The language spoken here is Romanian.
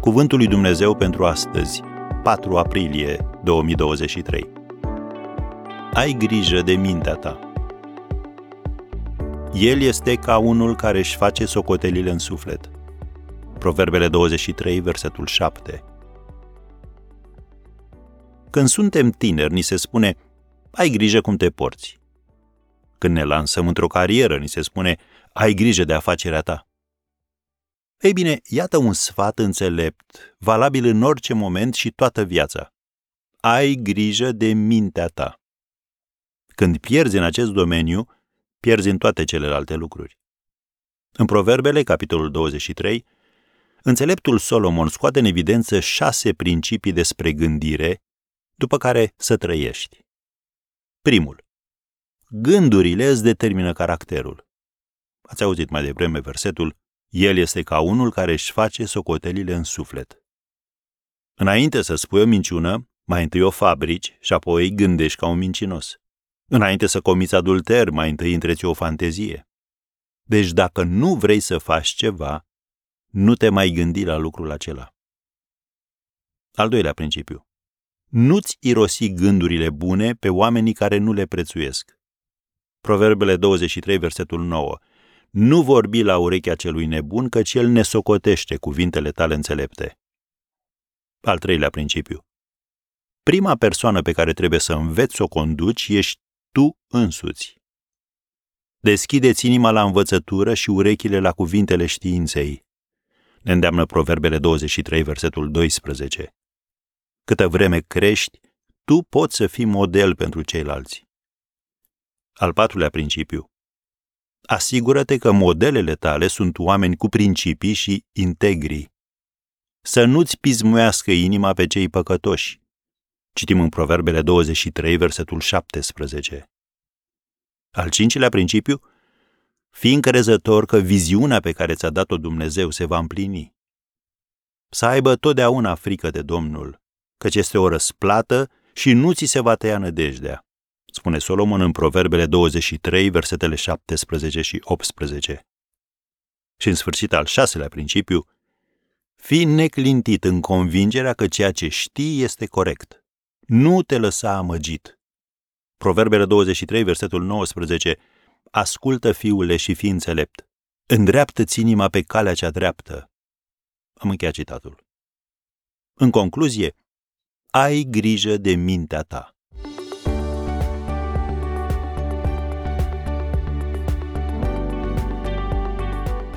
Cuvântul lui Dumnezeu pentru astăzi, 4 aprilie 2023. Ai grijă de mintea ta. El este ca unul care își face socotelile în suflet. Proverbele 23, versetul 7. Când suntem tineri, ni se spune, ai grijă cum te porți. Când ne lansăm într-o carieră, ni se spune, ai grijă de afacerea ta. Ei bine, iată un sfat înțelept, valabil în orice moment și toată viața. Ai grijă de mintea ta. Când pierzi în acest domeniu, pierzi în toate celelalte lucruri. În Proverbele, capitolul 23, înțeleptul Solomon scoate în evidență șase principii despre gândire, după care să trăiești. Primul. Gândurile îți determină caracterul. Ați auzit mai devreme versetul El este ca unul care își face socotelile în suflet. Înainte să spui o minciună, mai întâi o fabrici și apoi gândești ca un mincinos. Înainte să comiți adulter, mai întâi întreți o fantezie. Deci dacă nu vrei să faci ceva, nu te mai gândi la lucrul acela. Al doilea principiu. Nu-ți irosi gândurile bune pe oamenii care nu le prețuiesc. Proverbele 23, versetul 9. Nu vorbi la urechea celui nebun, căci el ne socotește cuvintele tale înțelepte. Al treilea principiu. Prima persoană pe care trebuie să înveți să o conduci ești tu însuți. Deschideți inima la învățătură și urechile la cuvintele științei. Ne îndeamnă Proverbele 23, versetul 12. Câtă vreme crești, tu poți să fii model pentru ceilalți. Al patrulea principiu. Asigură-te că modelele tale sunt oameni cu principii și integri. Să nu-ți pismuiască inima pe cei păcătoși. Citim în Proverbele 23, versetul 17. Al cincilea principiu. Fii încrezător că viziunea pe care ți-a dat-o Dumnezeu se va împlini. Să aibă totdeauna frică de Domnul, căci este o răsplată și nu ți se va tăia nădejdea spune Solomon în Proverbele 23, versetele 17 și 18. Și în sfârșit al șaselea principiu, fii neclintit în convingerea că ceea ce știi este corect. Nu te lăsa amăgit. Proverbele 23, versetul 19, ascultă fiule și fii înțelept. Îndreaptă-ți inima pe calea cea dreaptă. Am încheiat citatul. În concluzie, ai grijă de mintea ta.